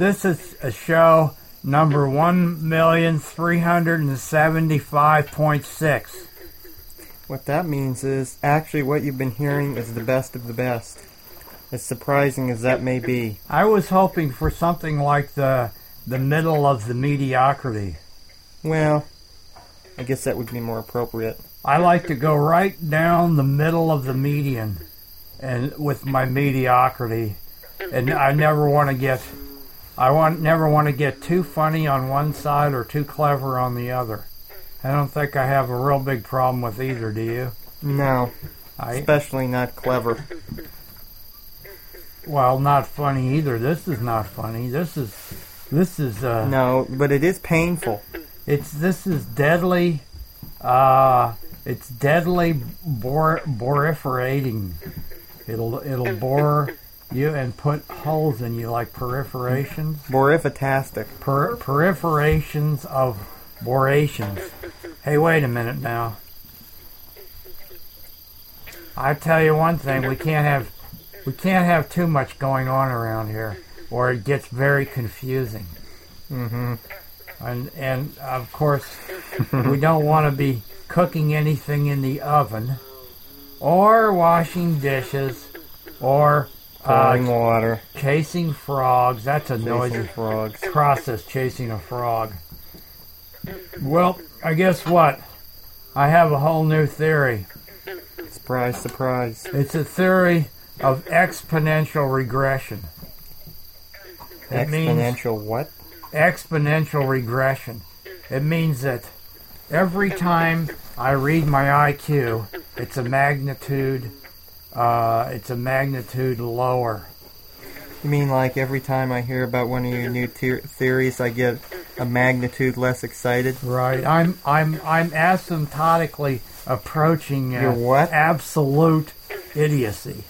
this is a show number one million three hundred and seventy-five point six. What that means is actually what you've been hearing is the best of the best. As surprising as that may be. I was hoping for something like the the middle of the mediocrity. Well, I guess that would be more appropriate. I like to go right down the middle of the median, and with my mediocrity, and I never want to get, I want never want to get too funny on one side or too clever on the other. I don't think I have a real big problem with either. Do you? No, I especially not clever. well, not funny either. This is not funny. This is, this is uh, No, but it is painful. It's this is deadly. Uh, it's deadly bor- boriferating. It'll it'll bore you and put holes in you like perforations. Borifatastic. Per- perforations of borations. Hey, wait a minute now. I tell you one thing: we can't have we can't have too much going on around here, or it gets very confusing. Mm-hmm. And and of course, we don't want to be cooking anything in the oven, or washing dishes, or Pouring uh, water. chasing frogs. That's a Chasing noisy frogs. process, chasing a frog. Well, I guess what? I have a whole new theory. Surprise, surprise. It's a theory of exponential regression. It means Exponential what? exponential regression. It means that every time I read my IQ, it's a magnitude, uh, it's a magnitude lower. You mean like every time I hear about one of your new te- theories, I get a magnitude less excited? Right. I'm I'm I'm asymptotically approaching uh, You're what? absolute idiocy.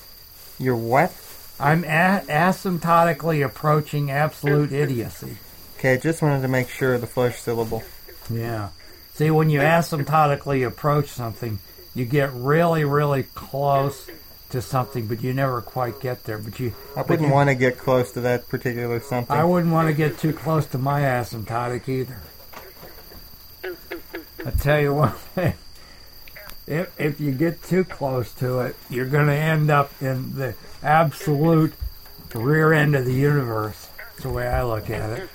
You're what? I'm a- asymptotically approaching absolute idiocy. Okay, just wanted to make sure of the first syllable. Yeah. See, when you asymptotically approach something, you get really, really close to something, but you never quite get there. But you, I wouldn't you- want to get close to that particular something. I wouldn't want to get too close to my asymptotic either. I tell you one thing. If, if you get too close to it, you're going to end up in the absolute rear end of the universe. That's the way I look at it.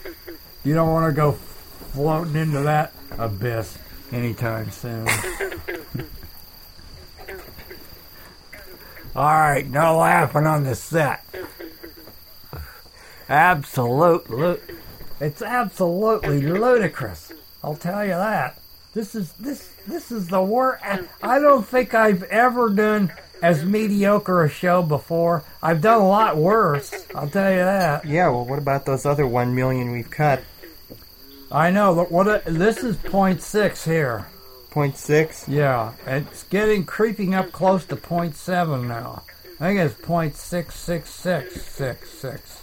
You don't want to go floating into that abyss anytime soon. All right, no laughing on the set. Absolutely, it's absolutely ludicrous. I'll tell you that. This is this this is the worst. I don't think I've ever done as mediocre a show before. I've done a lot worse. I'll tell you that. Yeah, well, what about those other one million we've cut? I know. What? A, this is point six here. Point six? Yeah, it's getting creeping up close to point seven now. I think it's point six six six six six.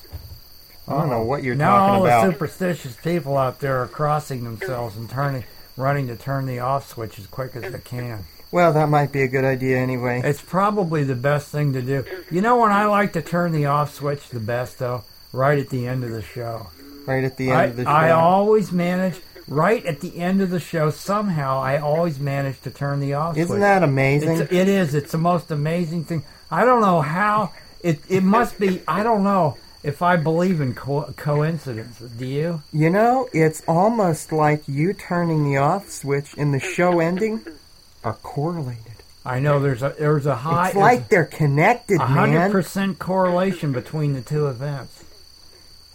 I don't know what you're now talking all about. the superstitious people out there are crossing themselves and turning, running to turn the off switch as quick as they can. Well, that might be a good idea anyway. It's probably the best thing to do. You know when I like to turn the off switch the best though, right at the end of the show. Right at the end I, of the show. I always manage right at the end of the show. Somehow I always manage to turn the off. Isn't that amazing? It's, it is. It's the most amazing thing. I don't know how. It it must be. I don't know. if I believe in co- coincidence. Do you? You know, it's almost like you turning the off switch and the show ending are correlated. I know there's a there's a high It's like they're connected, hundred percent correlation between the two events.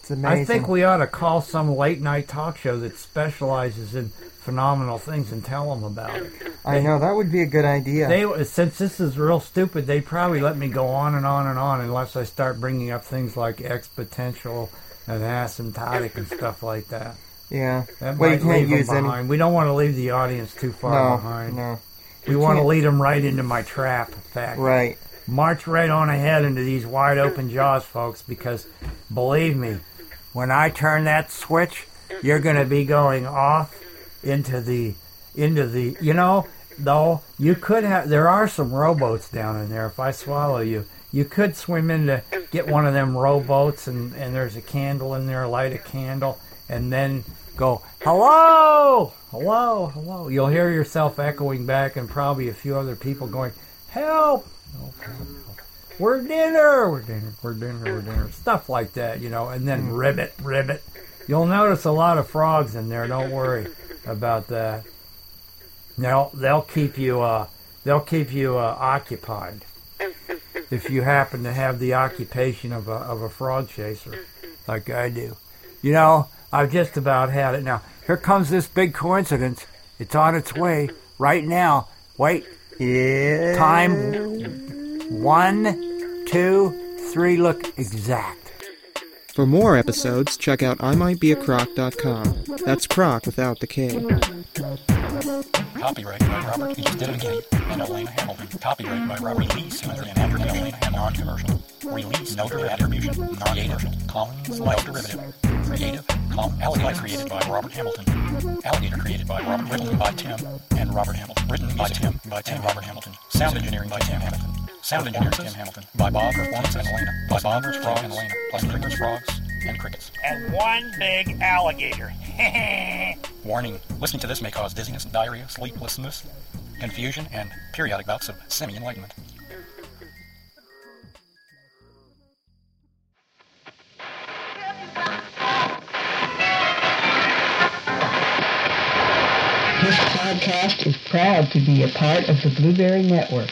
It's amazing. I think we ought to call some late night talk show that specializes in phenomenal things and tell them about it. I know that would be a good idea. They since this is real stupid, they probably let me go on and on and on unless I start bringing up things like exponential and asymptotic and stuff like that. yeah. That Well, you might can't leave 'em use any- behind. We don't want to leave the audience too far No, behind. no. We want to can't- lead them right into my trap. In fact, Right. march right on ahead into these wide open jaws, folks, because believe me, when I turn that switch, you're going to be going off into the into the you know though you could have there are some rowboats down in there. If I swallow you you could swim in to get one of them rowboats and and there's a candle in there light a candle and then go hello! Hello! Hello! You'll hear yourself echoing back and probably a few other people going help! okay we're dinner, we're dinner, we're dinner, we're dinner, stuff like that, you know, and then ribbit, ribbit. You'll notice a lot of frogs in there. Don't worry about that. They'll they'll keep you uh they'll keep you uh, occupied if you happen to have the occupation of a of a frog chaser, like I do. You know, I've just about had it now. Here comes this big coincidence. It's on its way right now. Wait, Yeah. time one, two, three. Look exact. For more episodes, check out imightbeacroc.com. That's croc without the K. Copyright by Robert H. Diddy and Elena Hamilton. Copyright by Robert Lee Simmons and Andrew and Elena Hamilton. Non-commercial. Release. No attribution. Non-commercial. Commons. Life derivative. Creative. Com. Alligator created by Robert Hamilton. Alligator created by Robert. Written by Tim and Robert Hamilton. Written by Tim. By Tim Robert Hamilton. Sound engineering by Tim Hamilton. Sound engineer Tim Hamilton. By Bob Performance and Elena. By Bob Frog and Elena. Plus crickets, frogs, and crickets. And one big alligator. Warning, listening to this may cause dizziness, diarrhea, sleeplessness, confusion, and periodic bouts of semi-enlightenment. This podcast is proud to be a part of the Blubrry Network.